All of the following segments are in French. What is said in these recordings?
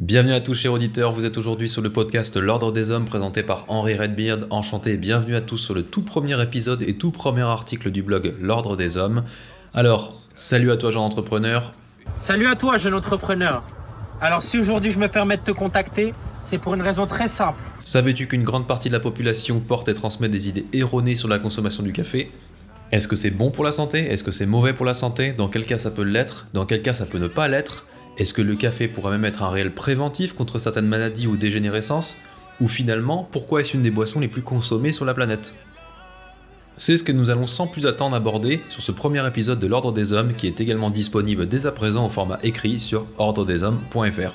Bienvenue à tous chers auditeurs, vous êtes aujourd'hui sur le podcast L'Ordre des Hommes présenté par Henri Redbeard. Enchanté et bienvenue à tous sur le tout premier épisode et tout premier article du blog L'Ordre des Hommes. Alors, salut à toi jeune entrepreneur. Salut à toi jeune entrepreneur. Alors si aujourd'hui je me permets de te contacter, c'est pour une raison très simple. Savais-tu qu'une grande partie de la population porte et transmet des idées erronées sur la consommation du café? Est-ce que c'est bon pour la santé? Est-ce que c'est mauvais pour la santé? Dans quel cas ça peut l'être? Dans quel cas ça peut ne pas l'être? Est-ce que le café pourrait même être un réel préventif contre certaines maladies ou dégénérescences Ou finalement, pourquoi est-ce une des boissons les plus consommées sur la planète? C'est ce que nous allons sans plus attendre aborder sur ce premier épisode de l'Ordre des Hommes qui est également disponible dès à présent au format écrit sur ordredeshommes.fr.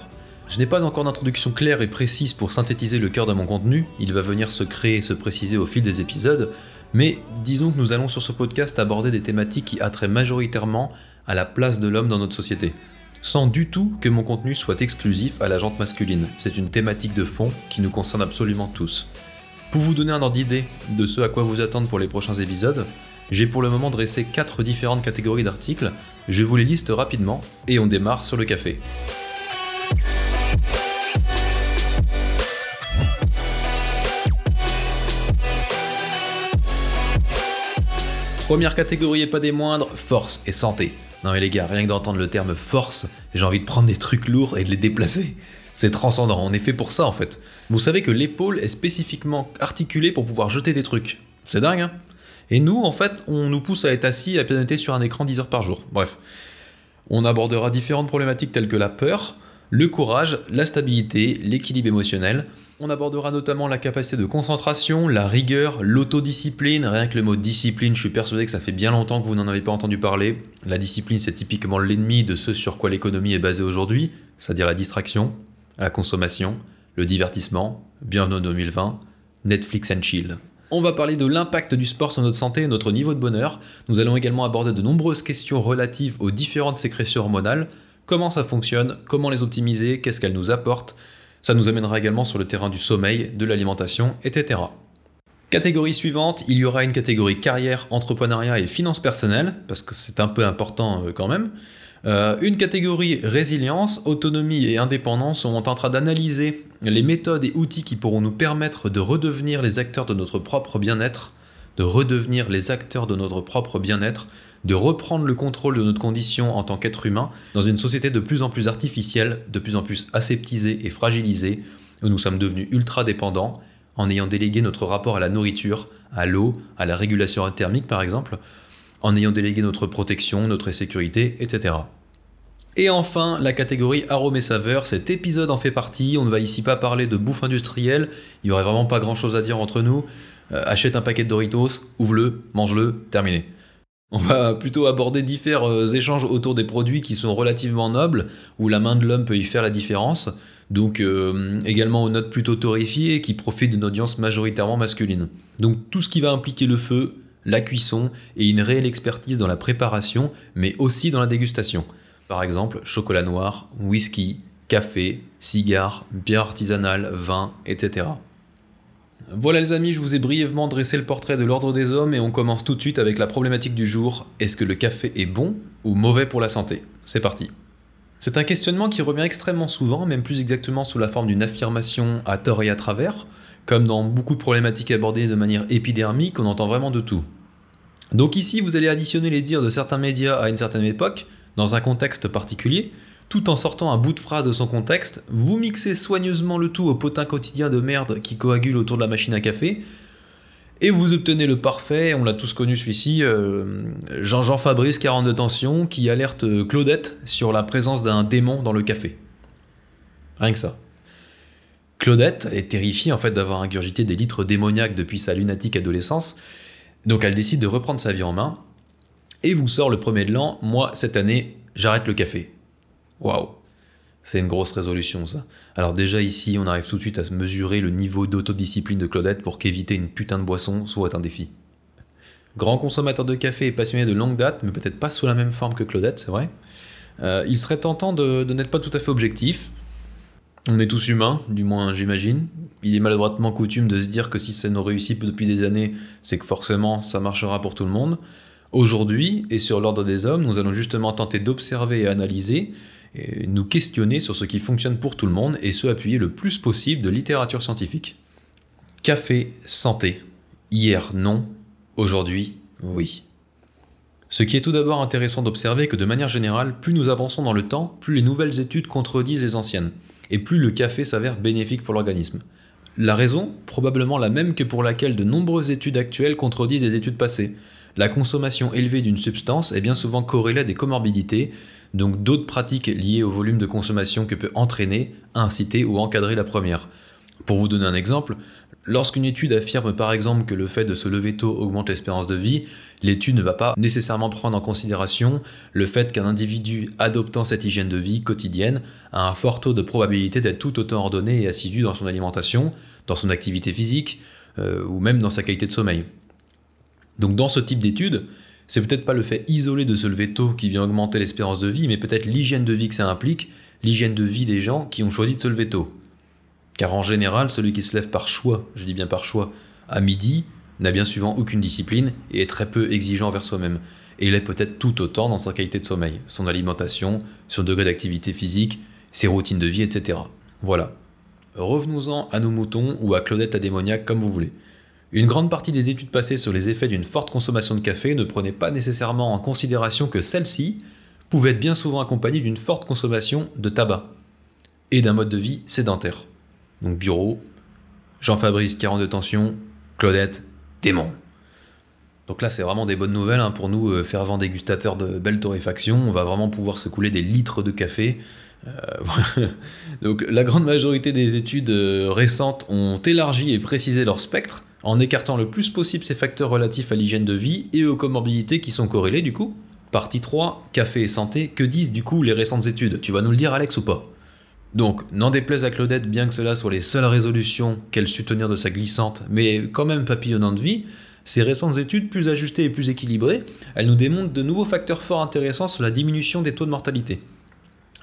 Je n'ai pas encore d'introduction claire et précise pour synthétiser le cœur de mon contenu, il va venir se créer et se préciser au fil des épisodes, mais disons que nous allons sur ce podcast aborder des thématiques qui attraient majoritairement à la place de l'homme dans notre société sans du tout que mon contenu soit exclusif à la jante masculine. C'est une thématique de fond qui nous concerne absolument tous. Pour vous donner un ordre d'idée de ce à quoi vous attendre pour les prochains épisodes, j'ai pour le moment dressé 4 différentes catégories d'articles, je vous les liste rapidement et on démarre sur le café. Première catégorie et pas des moindres, force et santé. Non mais les gars, rien que d'entendre le terme force, j'ai envie de prendre des trucs lourds et de les déplacer. C'est transcendant, on est fait pour ça en fait. Vous savez que l'épaule est spécifiquement articulée pour pouvoir jeter des trucs. C'est dingue, hein Et nous, en fait, on nous pousse à être assis et à pianoter sur un écran 10 heures par jour. Bref. On abordera différentes problématiques telles que la peur, le courage, la stabilité, l'équilibre émotionnel. On abordera notamment la capacité de concentration, la rigueur, l'autodiscipline. Rien que le mot discipline, je suis persuadé que ça fait bien longtemps que vous n'en avez pas entendu parler. La discipline, c'est typiquement l'ennemi de ce sur quoi l'économie est basée aujourd'hui, c'est-à-dire la distraction, la consommation, le divertissement, bienvenue en 2020, Netflix and chill. On va parler de l'impact du sport sur notre santé et notre niveau de bonheur. Nous allons également aborder de nombreuses questions relatives aux différentes sécrétions hormonales, comment ça fonctionne, comment les optimiser, qu'est-ce qu'elles nous apportent? Ça nous amènera également sur le terrain du sommeil, de l'alimentation, etc. Catégorie suivante, il y aura une catégorie carrière, entrepreneuriat et finances personnelles, parce que c'est un peu important euh, quand même. Euh, une catégorie résilience, autonomie et indépendance, on est en train d'analyser les méthodes et outils qui pourront nous permettre de redevenir les acteurs de notre propre bien-être, de redevenir les acteurs de notre propre bien-être, de reprendre le contrôle de notre condition en tant qu'être humain dans une société de plus en plus artificielle, de plus en plus aseptisée et fragilisée, où nous sommes devenus ultra dépendants en ayant délégué notre rapport à la nourriture, à l'eau, à la régulation thermique par exemple, en ayant délégué notre protection, notre sécurité, etc. Et enfin, la catégorie arômes et saveurs, cet épisode en fait partie, on ne va ici pas parler de bouffe industrielle, il n'y aurait vraiment pas grand chose à dire entre nous, euh, achète un paquet de Doritos, ouvre-le, mange-le, terminé. On va plutôt aborder différents euh, échanges autour des produits qui sont relativement nobles, où la main de l'homme peut y faire la différence. Donc euh, également aux notes plutôt torréfiées qui profitent d'une audience majoritairement masculine. Donc tout ce qui va impliquer le feu, la cuisson et une réelle expertise dans la préparation, mais aussi dans la dégustation. Par exemple, chocolat noir, whisky, café, cigares, bière artisanale, vin, etc. Voilà les amis, je vous ai brièvement dressé le portrait de l'ordre des hommes et on commence tout de suite avec la problématique du jour. Est-ce que le café est bon ou mauvais pour la santé? C'est parti. C'est un questionnement qui revient extrêmement souvent, même plus exactement sous la forme d'une affirmation à tort et à travers. Comme dans beaucoup de problématiques abordées de manière épidermique, on entend vraiment de tout. Donc ici, vous allez additionner les dires de certains médias à une certaine époque, dans un contexte particulier, tout en sortant un bout de phrase de son contexte, vous mixez soigneusement le tout au potin quotidien de merde qui coagule autour de la machine à café, et vous obtenez le parfait, on l'a tous connu celui-ci, euh, Jean-Jean Fabrice, 42 tension, qui alerte Claudette sur la présence d'un démon dans le café. Rien que ça. Claudette est terrifiée en fait d'avoir ingurgité des litres démoniaques depuis sa lunatique adolescence, donc elle décide de reprendre sa vie en main, et vous sort le premier de l'an, moi cette année, j'arrête le café. Waouh C'est une grosse résolution ça. Alors déjà ici, on arrive tout de suite à mesurer le niveau d'autodiscipline de Claudette pour qu'éviter une putain de boisson soit un défi. Grand consommateur de café et passionné de longue date, mais peut-être pas sous la même forme que Claudette, c'est vrai. Euh, il serait tentant de, de n'être pas tout à fait objectif. On est tous humains, du moins j'imagine. Il est maladroitement coutume de se dire que si ça nous réussit depuis des années, c'est que forcément ça marchera pour tout le monde. Aujourd'hui, et sur l'ordre des hommes, nous allons justement tenter d'observer et analyser nous questionner sur ce qui fonctionne pour tout le monde et se appuyer le plus possible de littérature scientifique. Café, santé. Hier, non. Aujourd'hui, oui. Ce qui est tout d'abord intéressant d'observer que de manière générale, plus nous avançons dans le temps, plus les nouvelles études contredisent les anciennes, et plus le café s'avère bénéfique pour l'organisme. La raison, probablement la même que pour laquelle de nombreuses études actuelles contredisent les études passées. La consommation élevée d'une substance est bien souvent corrélée à des comorbidités, donc d'autres pratiques liées au volume de consommation que peut entraîner, inciter ou encadrer la première. Pour vous donner un exemple, lorsqu'une étude affirme par exemple que le fait de se lever tôt augmente l'espérance de vie, l'étude ne va pas nécessairement prendre en considération le fait qu'un individu adoptant cette hygiène de vie quotidienne a un fort taux de probabilité d'être tout autant ordonné et assidu dans son alimentation, dans son activité physique, euh, ou même dans sa qualité de sommeil. Donc dans ce type d'étude, c'est peut-être pas le fait isolé de se lever tôt qui vient augmenter l'espérance de vie, mais peut-être l'hygiène de vie que ça implique, l'hygiène de vie des gens qui ont choisi de se lever tôt. Car en général, celui qui se lève par choix, je dis bien par choix, à midi, n'a bien souvent aucune discipline et est très peu exigeant envers soi-même. Et il est peut-être tout autant dans sa qualité de sommeil, son alimentation, son degré d'activité physique, ses routines de vie, etc. Voilà. Revenons-en à nos moutons ou à Claudette la démoniaque comme vous voulez. Une grande partie des études passées sur les effets d'une forte consommation de café ne prenaient pas nécessairement en considération que celle-ci pouvait être bien souvent accompagnée d'une forte consommation de tabac et d'un mode de vie sédentaire. Donc bureau, Jean-Fabrice 42 tension, Claudette démon. Donc là, c'est vraiment des bonnes nouvelles hein, pour nous, euh, fervents dégustateurs de belles torréfaction. On va vraiment pouvoir se couler des litres de café. Euh, donc la grande majorité des études euh, récentes ont élargi et précisé leur spectre en écartant le plus possible ces facteurs relatifs à l'hygiène de vie et aux comorbidités qui sont corrélés du coup. Partie 3, café et santé, que disent du coup les récentes études? Tu vas nous le dire Alex ou pas? Donc, n'en déplaise à Claudette, bien que cela soit les seules résolutions qu'elle sut tenir de sa glissante, mais quand même papillonnante vie, ces récentes études, plus ajustées et plus équilibrées, elles nous démontrent de nouveaux facteurs fort intéressants sur la diminution des taux de mortalité,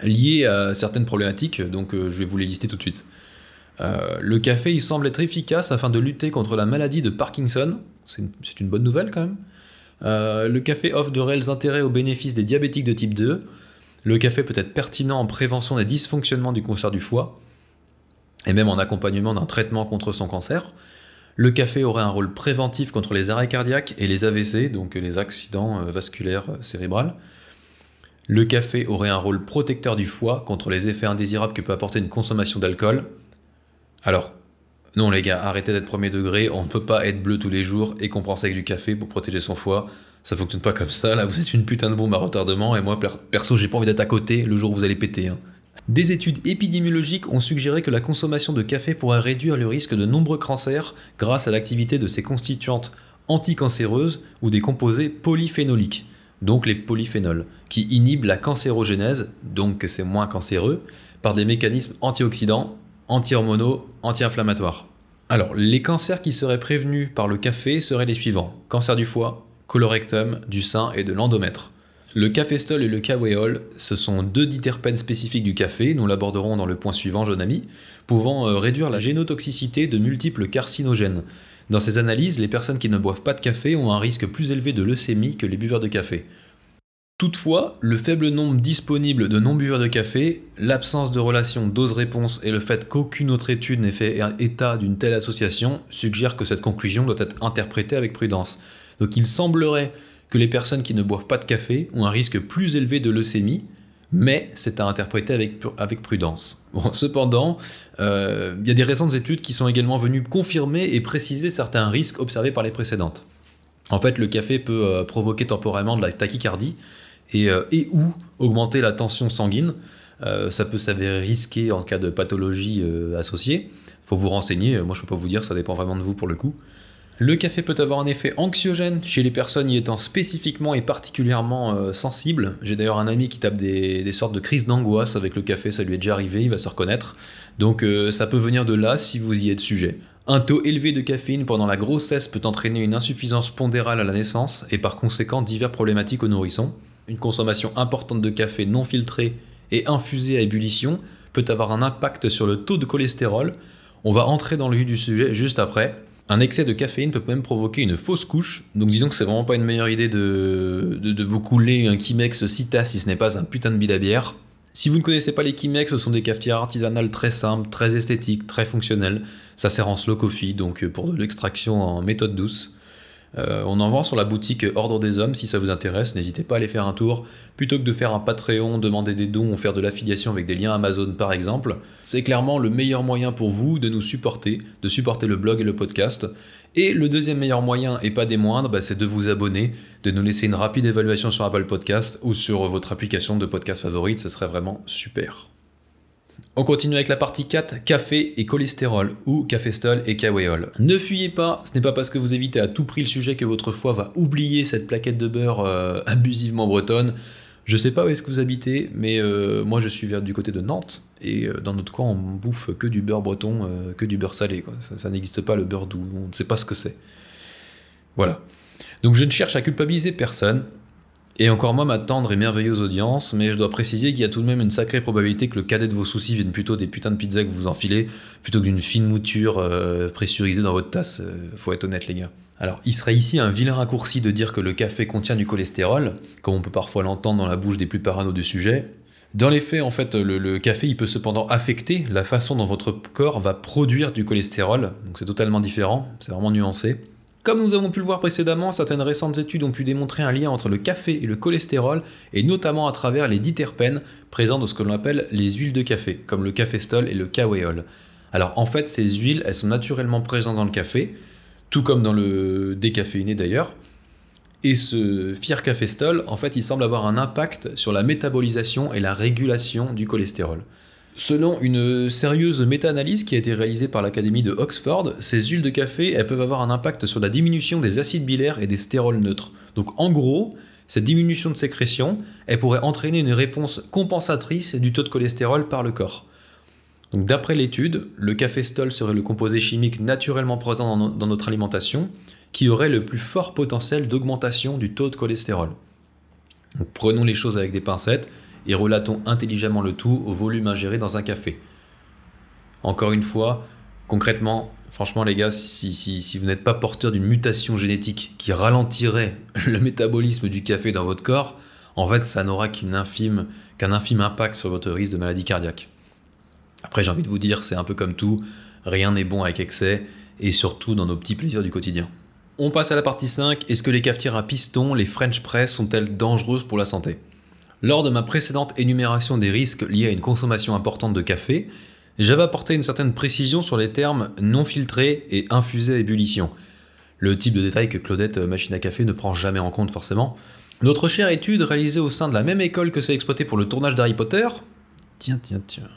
liés à certaines problématiques, donc euh, je vais vous les lister tout de suite. Euh, le café, il semble être efficace afin de lutter contre la maladie de Parkinson, c'est une, bonne nouvelle quand même. Euh, le café offre de réels intérêts au bénéfice des diabétiques de type 2, le café peut être pertinent en prévention des dysfonctionnements du cancer du foie, et même en accompagnement d'un traitement contre son cancer. Le café aurait un rôle préventif contre les arrêts cardiaques et les AVC, donc les accidents euh, vasculaires cérébrales. Le café aurait un rôle protecteur du foie contre les effets indésirables que peut apporter une consommation d'alcool. Alors, non les gars, arrêtez d'être premier degré, on ne peut pas être bleu tous les jours et compenser avec du café pour protéger son foie. Ça fonctionne pas comme ça, là vous êtes une putain de bombe à retardement et moi perso j'ai pas envie d'être à côté le jour où vous allez péter. Hein. Des études épidémiologiques ont suggéré que la consommation de café pourrait réduire le risque de nombreux cancers grâce à l'activité de ses constituantes anticancéreuses ou des composés polyphénoliques, donc les polyphénols, qui inhibent la cancérogénèse, donc que c'est moins cancéreux, par des mécanismes antioxydants, anti-hormonaux, anti-inflammatoires. Alors, les cancers qui seraient prévenus par le café seraient les suivants cancer du foie, colorectum, du sein et de l'endomètre. Le caféstol et le kawéol, ce sont deux diterpènes spécifiques du café, nous l'aborderons dans le point suivant, jeune ami, pouvant euh, réduire la génotoxicité de multiples carcinogènes. Dans ces analyses, les personnes qui ne boivent pas de café ont un risque plus élevé de leucémie que les buveurs de café. Toutefois, le faible nombre disponible de non-buveurs de café, l'absence de relation dose-réponse et le fait qu'aucune autre étude n'ait fait état d'une telle association suggèrent que cette conclusion doit être interprétée avec prudence. Donc il semblerait que les personnes qui ne boivent pas de café ont un risque plus élevé de leucémie, mais c'est à interpréter avec, prudence. cependant, euh, il y a des récentes études qui sont également venues confirmer et préciser certains risques observés par les précédentes. En fait, le café peut euh, provoquer temporairement de la tachycardie et, euh, ou augmenter la tension sanguine. ça peut s'avérer risqué en cas de pathologie associée. Il faut vous renseigner, moi je ne peux pas vous dire, ça dépend vraiment de vous pour le coup. Le café peut avoir un effet anxiogène chez les personnes y étant spécifiquement et particulièrement euh, sensibles. J'ai d'ailleurs un ami qui tape des, sortes de crises d'angoisse avec le café, ça lui est déjà arrivé, il va se reconnaître. Donc euh, ça peut venir de là si vous y êtes sujet. Un taux élevé de caféine pendant la grossesse peut entraîner une insuffisance pondérale à la naissance et par conséquent diverses problématiques aux nourrissons. Une consommation importante de café non filtré et infusé à ébullition peut avoir un impact sur le taux de cholestérol. On va entrer dans le vif du sujet juste après. Un excès de caféine peut même provoquer une fausse couche, donc disons que c'est vraiment pas une meilleure idée de, vous couler un Kimex Cita si ce n'est pas un putain de bide à bière. Si vous ne connaissez pas les Kimex, ce sont des cafetières artisanales très simples, très esthétiques, très fonctionnelles. Ça sert en slow coffee, donc pour de l'extraction en méthode douce. Euh, on en vend sur la boutique Ordre des Hommes si ça vous intéresse, n'hésitez pas à aller faire un tour. Plutôt que de faire un Patreon, demander des dons ou faire de l'affiliation avec des liens Amazon par exemple, c'est clairement le meilleur moyen pour vous de nous supporter, de supporter le blog et le podcast. Et le deuxième meilleur moyen, et pas des moindres, bah, c'est de vous abonner, de nous laisser une rapide évaluation sur Apple Podcast ou sur votre application de podcast favorite, ce serait vraiment super. On continue avec la partie 4, café et cholestérol, ou caféstol et kaweol. Ne fuyez pas, ce n'est pas parce que vous évitez à tout prix le sujet que votre foie va oublier cette plaquette de beurre euh, abusivement bretonne. Je sais pas où est-ce que vous habitez, mais euh, moi je suis vers du côté de Nantes, et euh, dans notre coin on bouffe que du beurre breton, que du beurre salé. Ça, ça n'existe pas le beurre doux, on ne sait pas ce que c'est. Voilà. Donc je ne cherche à culpabiliser personne, et encore moins ma tendre et merveilleuse audience, mais je dois préciser qu'il y a tout de même une sacrée probabilité que le cadet de vos soucis vienne plutôt des putains de pizzas que vous enfilez, plutôt que d'une fine mouture euh, pressurisée dans votre tasse. Euh, faut être honnête, les gars. Alors, il serait ici un vilain raccourci de dire que le café contient du cholestérol, comme on peut parfois l'entendre dans la bouche des plus parano du sujet. Dans les faits, en fait, le, le, café, il peut cependant affecter la façon dont votre corps va produire du cholestérol, donc c'est totalement différent, c'est vraiment nuancé. Comme nous avons pu le voir précédemment, certaines récentes études ont pu démontrer un lien entre le café et le cholestérol, et notamment à travers les diterpènes présents dans ce que l'on appelle les huiles de café, comme le caféstol et le kaweol. Alors en fait, ces huiles, elles sont naturellement présentes dans le café, tout comme dans le décaféiné d'ailleurs. Et ce fier caféstol, en fait, il semble avoir un impact sur la métabolisation et la régulation du cholestérol. Selon une sérieuse méta-analyse qui a été réalisée par l'Académie de Oxford, ces huiles de café elles peuvent avoir un impact sur la diminution des acides bilaires et des stérols neutres. Donc en gros, cette diminution de sécrétion, elle pourrait entraîner une réponse compensatrice du taux de cholestérol par le corps. Donc d'après l'étude, le café-stol serait le composé chimique naturellement présent dans, notre alimentation qui aurait le plus fort potentiel d'augmentation du taux de cholestérol. prenons les choses avec des pincettes et relatons intelligemment le tout au volume ingéré dans un café. Encore une fois, concrètement, franchement les gars, si, vous n'êtes pas porteur d'une mutation génétique qui ralentirait le métabolisme du café dans votre corps, en fait ça n'aura qu'un infime, infime impact sur votre risque de maladie cardiaque. Après j'ai envie de vous dire, c'est un peu comme tout, rien n'est bon avec excès, et surtout dans nos petits plaisirs du quotidien. On passe à la partie 5, est-ce que les cafetières à piston, les French press, sont-elles dangereuses pour la santé? Lors de ma précédente énumération des risques liés à une consommation importante de café, j'avais apporté une certaine précision sur les termes non filtrés et infusés à ébullition. Le type de détail que Claudette euh, Machine à Café ne prend jamais en compte forcément. Notre chère étude réalisée au sein de la même école que celle exploitée pour le tournage d'Harry Potter. Tiens, tiens, tiens.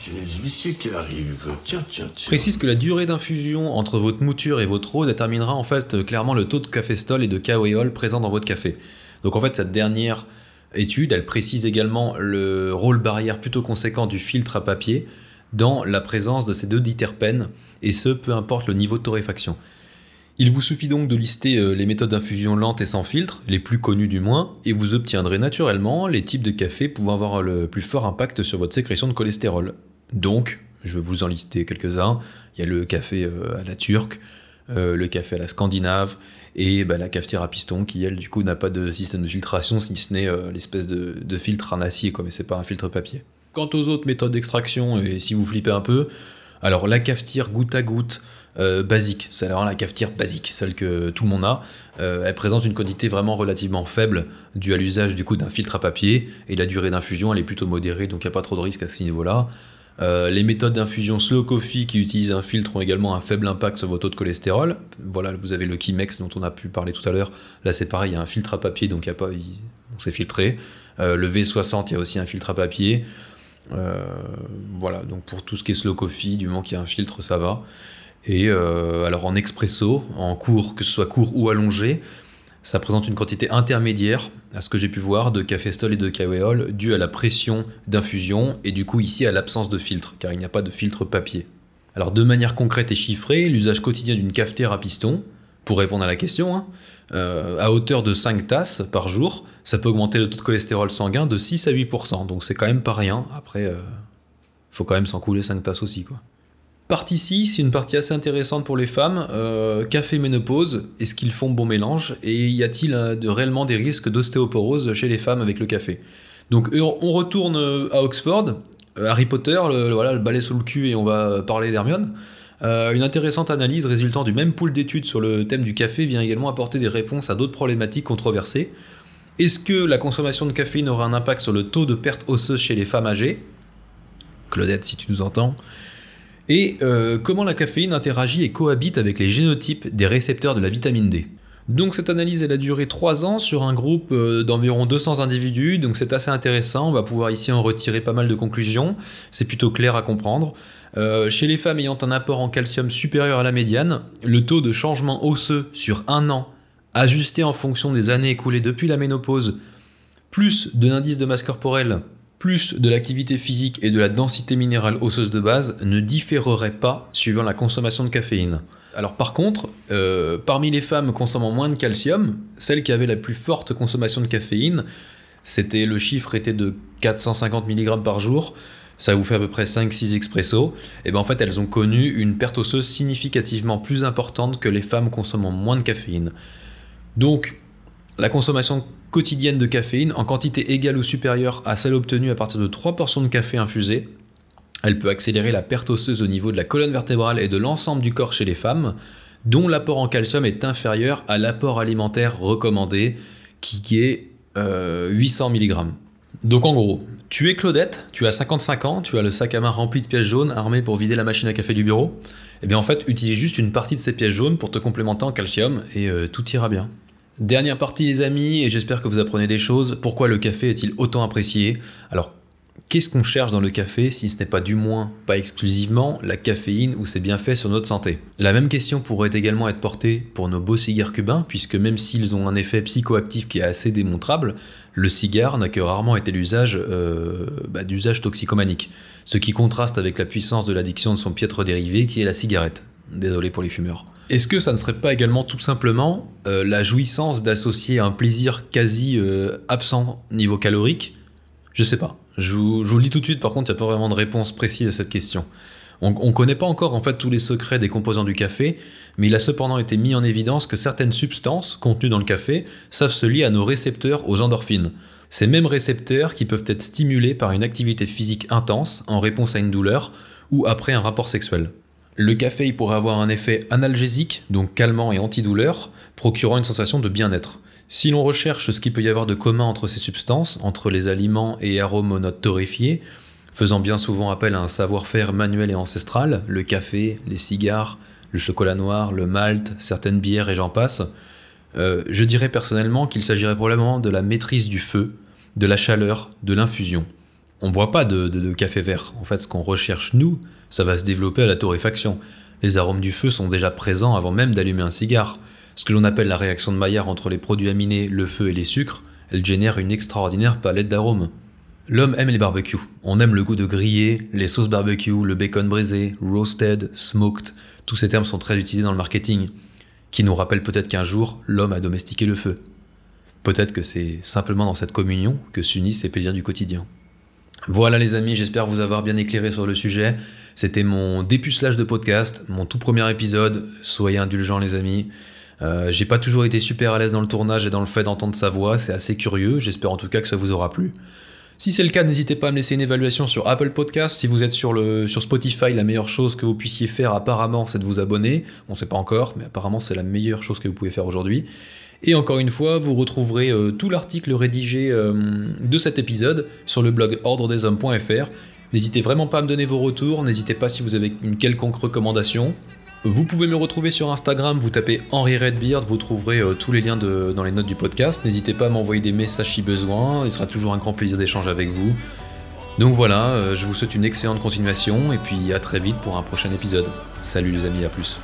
qui arrive? Tiens, tiens, tiens. Précise que la durée d'infusion entre votre mouture et votre eau déterminera en fait clairement le taux de caféstol et de kaweol présent dans votre café. Donc en fait, cette dernière étude, elle précise également le rôle barrière plutôt conséquent du filtre à papier dans la présence de ces deux diterpènes, et ce, peu importe le niveau de torréfaction. Il vous suffit donc de lister euh, les méthodes d'infusion lente et sans filtre, les plus connues du moins, et vous obtiendrez naturellement les types de café pouvant avoir le plus fort impact sur votre sécrétion de cholestérol. Donc, je vais vous en lister quelques-uns. Il y a le café euh, à la turque, euh, le café à la scandinave, et bah, la cafetière à piston qui, elle, du coup, n'a pas de système de filtration, si ce n'est euh, l'espèce de, filtre en acier, quoi, mais c'est pas un filtre papier. Quant aux autres méthodes d'extraction, et si vous flippez un peu, alors la cafetière goutte à goutte, euh, basique, c'est alors la cafetière basique, celle que tout le monde a. Euh, elle présente une quantité vraiment relativement faible due à l'usage du coup d'un filtre à papier et la durée d'infusion elle est plutôt modérée donc il n'y a pas trop de risque à ce niveau-là. Euh, les méthodes d'infusion slow coffee qui utilisent un filtre ont également un faible impact sur votre taux de cholestérol. Voilà, vous avez le Kimex dont on a pu parler tout à l'heure. Là, c'est pareil, il y a un filtre à papier, donc il s'est filtré. Euh, le V60, il y a aussi un filtre à papier. Euh, voilà, donc pour tout ce qui est slow coffee, du moment qu'il y a un filtre, ça va. Et alors en expresso, en cours, que ce soit court ou allongé, ça présente une quantité intermédiaire, à ce que j'ai pu voir, de caféstol et de kaweol, due à la pression d'infusion et du coup ici à l'absence de filtre, car il n'y a pas de filtre papier. Alors de manière concrète et chiffrée, l'usage quotidien d'une cafetière à piston, pour répondre à la question, hein, euh, à hauteur de 5 tasses par jour, ça peut augmenter le taux de cholestérol sanguin de 6 à 8%, donc c'est quand même pas rien. Après, euh, faut quand même s'en couler 5 tasses aussi, quoi. Partie 6, une partie assez intéressante pour les femmes. Euh, café ménopause, est-ce qu'ils font bon mélange? Et y a-t-il euh, réellement des risques d'ostéoporose chez les femmes avec le café? Donc on retourne à Oxford, Harry Potter, le, voilà, le balai sous le cul et on va parler d'Hermione. une intéressante analyse résultant du même pool d'études sur le thème du café vient également apporter des réponses à d'autres problématiques controversées. Est-ce que la consommation de caféine aura un impact sur le taux de perte osseuse chez les femmes âgées? Claudette, si tu nous entends. Et euh, comment la caféine interagit et cohabite avec les génotypes des récepteurs de la vitamine D. Donc cette analyse, elle a duré 3 ans sur un groupe euh, d'environ 200 individus, donc c'est assez intéressant, on va pouvoir ici en retirer pas mal de conclusions, c'est plutôt clair à comprendre. Euh, chez les femmes ayant un apport en calcium supérieur à la médiane, le taux de changement osseux sur un an, ajusté en fonction des années écoulées depuis la ménopause, plus de l'indice de masse corporelle plus de l'activité physique et de la densité minérale osseuse de base ne différerait pas suivant la consommation de caféine. Alors par contre, euh, parmi les femmes consommant moins de calcium, celles qui avaient la plus forte consommation de caféine, c'était le chiffre était de 450 mg par jour, ça vous fait à peu près 5-6 expressos, et bien en fait elles ont connu une perte osseuse significativement plus importante que les femmes consommant moins de caféine. Donc la consommation quotidienne de caféine en quantité égale ou supérieure à celle obtenue à partir de 3 portions de café infusé. Elle peut accélérer la perte osseuse au niveau de la colonne vertébrale et de l'ensemble du corps chez les femmes, dont l'apport en calcium est inférieur à l'apport alimentaire recommandé, qui est 800 euh, mg. Donc en gros, tu es Claudette, tu as 55 ans, tu as le sac à main rempli de pièces jaunes armé pour vider la machine à café du bureau. Et eh bien en fait, utilise juste une partie de ces pièces jaunes pour te complémenter en calcium et euh, tout ira bien. Dernière partie les amis, et j'espère que vous apprenez des choses. Pourquoi le café est-il autant apprécié? Alors, qu'est-ce qu'on cherche dans le café si ce n'est pas du moins, pas exclusivement, la caféine ou ses bienfaits sur notre santé? La même question pourrait également être portée pour nos beaux cigares cubains, puisque même s'ils ont un effet psychoactif qui est assez démontrable, le cigare n'a que rarement été l'usage euh, bah, d'usage toxicomanique, ce qui contraste avec la puissance de l'addiction de son piètre dérivé qui est la cigarette. Désolé pour les fumeurs. Est-ce que ça ne serait pas également tout simplement euh, la jouissance d'associer un plaisir quasi euh, absent niveau calorique? Je sais pas. Je vous, je vous, le dis tout de suite, par contre, il n'y a pas vraiment de réponse précise à cette question. On ne connaît pas encore en fait tous les secrets des composants du café, mais il a cependant été mis en évidence que certaines substances contenues dans le café savent se lier à nos récepteurs aux endorphines. Ces mêmes récepteurs qui peuvent être stimulés par une activité physique intense en réponse à une douleur ou après un rapport sexuel. Le café pourrait avoir un effet analgésique, donc calmant et antidouleur, procurant une sensation de bien-être. Si l'on recherche ce qu'il peut y avoir de commun entre ces substances, entre les aliments et aromonotes torréfiés, faisant bien souvent appel à un savoir-faire manuel et ancestral, le café, les cigares, le chocolat noir, le malt, certaines bières et j'en passe, euh, je dirais personnellement qu'il s'agirait probablement de la maîtrise du feu, de la chaleur, de l'infusion. On ne boit pas de café vert. En fait, ce qu'on recherche, nous, ça va se développer à la torréfaction. Les arômes du feu sont déjà présents avant même d'allumer un cigare. Ce que l'on appelle la réaction de Maillard entre les produits aminés, le feu et les sucres, elle génère une extraordinaire palette d'arômes. L'homme aime les barbecues. On aime le goût de grillé, les sauces barbecue, le bacon brisé, roasted, smoked. Tous ces termes sont très utilisés dans le marketing, qui nous rappellent peut-être qu'un jour, l'homme a domestiqué le feu. Peut-être que c'est simplement dans cette communion que s'unissent ces plaisirs du quotidien. Voilà les amis, j'espère vous avoir bien éclairé sur le sujet. C'était mon dépucelage de podcast, mon tout premier épisode. Soyez indulgents les amis. Euh, j'ai pas toujours été super à l'aise dans le tournage et dans le fait d'entendre sa voix, c'est assez curieux, j'espère en tout cas que ça vous aura plu. Si c'est le cas, n'hésitez pas à me laisser une évaluation sur Apple Podcast. Si vous êtes sur, sur Spotify, la meilleure chose que vous puissiez faire apparemment, c'est de vous abonner. On ne sait pas encore, mais apparemment c'est la meilleure chose que vous pouvez faire aujourd'hui. Et encore une fois, vous retrouverez euh, tout l'article rédigé euh, de cet épisode sur le blog ordredeshommes.fr. N'hésitez vraiment pas à me donner vos retours, n'hésitez pas si vous avez une quelconque recommandation. Vous pouvez me retrouver sur Instagram, vous tapez Henri Redbeard, vous trouverez euh, tous les liens dans les notes du podcast. N'hésitez pas à m'envoyer des messages si besoin, il sera toujours un grand plaisir d'échanger avec vous. Donc voilà, je vous souhaite une excellente continuation et puis à très vite pour un prochain épisode. Salut les amis, à plus.